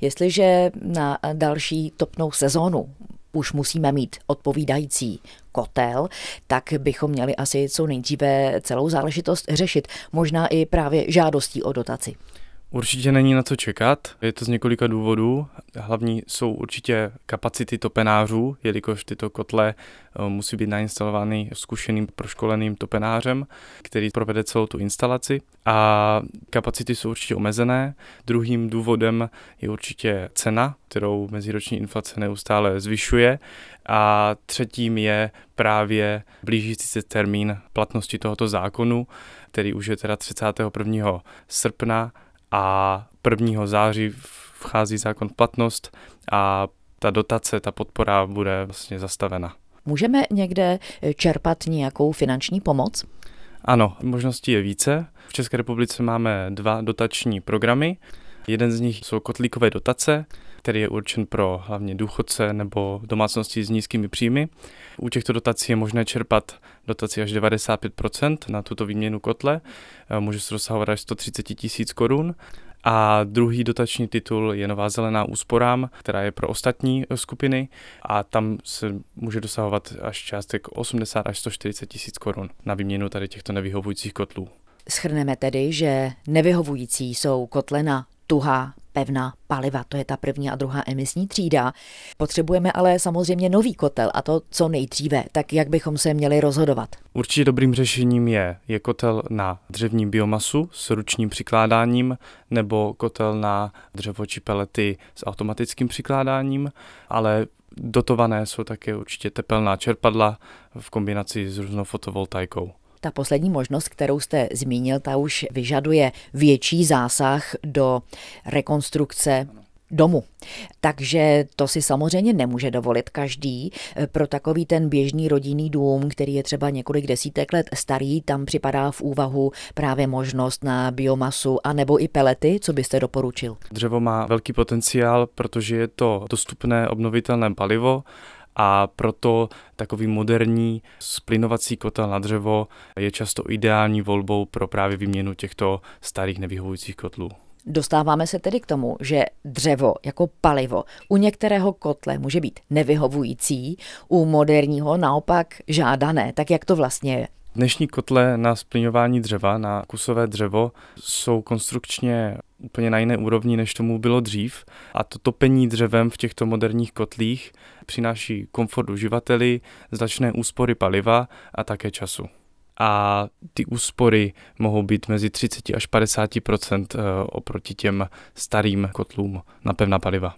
Jestliže na další topnou sezónu už musíme mít odpovídající kotel, tak bychom měli asi co nejdříve celou záležitost řešit, možná i právě žádostí o dotaci. Určitě není na co čekat, je to z několika důvodů. Hlavní jsou určitě kapacity topenářů, jelikož tyto kotle eh, musí být nainstalovány zkušeným proškoleným topenářem, který provede celou tu instalaci. A kapacity jsou určitě omezené. Druhým důvodem je určitě cena, kterou meziroční inflace neustále zvyšuje. A třetím je právě blížící se termín platnosti tohoto zákonu, který už je teda 31. srpna a 1. září vchází zákon v platnost a ta dotace, ta podpora bude vlastně zastavena. Můžeme někde čerpat nějakou finanční pomoc? Ano, možností je více. V České republice máme dva dotační programy. Jeden z nich jsou kotlíkové dotace, který je určen pro hlavně důchodce nebo domácnosti s nízkými příjmy. U těchto dotací je možné čerpat dotaci až 95% na tuto výměnu kotle. Může se dosahovat až 130 tisíc korun. A druhý dotační titul je Nová zelená úsporám, která je pro ostatní skupiny a tam se může dosahovat až částek 80 až 140 tisíc korun na výměnu tady těchto nevyhovujících kotlů. Schrneme tedy, že nevyhovující jsou kotle na tuhá pevná paliva, to je ta první a druhá emisní třída. Potřebujeme ale samozřejmě nový kotel a to co nejdříve, tak jak bychom se měli rozhodovat? Určitě dobrým řešením je, je kotel na dřevní biomasu s ručním přikládáním nebo kotel na dřevo či pelety s automatickým přikládáním, ale dotované jsou také určitě tepelná čerpadla v kombinaci s různou fotovoltaikou. Ta poslední možnost, kterou jste zmínil, ta už vyžaduje větší zásah do rekonstrukce domu. Takže to si samozřejmě nemůže dovolit každý. Pro takový ten běžný rodinný dům, který je třeba několik desítek let starý, tam připadá v úvahu právě možnost na biomasu a nebo i pelety, co byste doporučil? Dřevo má velký potenciál, protože je to dostupné obnovitelné palivo a proto takový moderní splinovací kotel na dřevo je často ideální volbou pro právě výměnu těchto starých nevyhovujících kotlů. Dostáváme se tedy k tomu, že dřevo jako palivo u některého kotle může být nevyhovující, u moderního naopak žádané. Tak jak to vlastně je? Dnešní kotle na splňování dřeva, na kusové dřevo, jsou konstrukčně úplně na jiné úrovni, než tomu bylo dřív. A to topení dřevem v těchto moderních kotlích přináší komfort uživateli, značné úspory paliva a také času. A ty úspory mohou být mezi 30 až 50 eh, oproti těm starým kotlům na pevná paliva.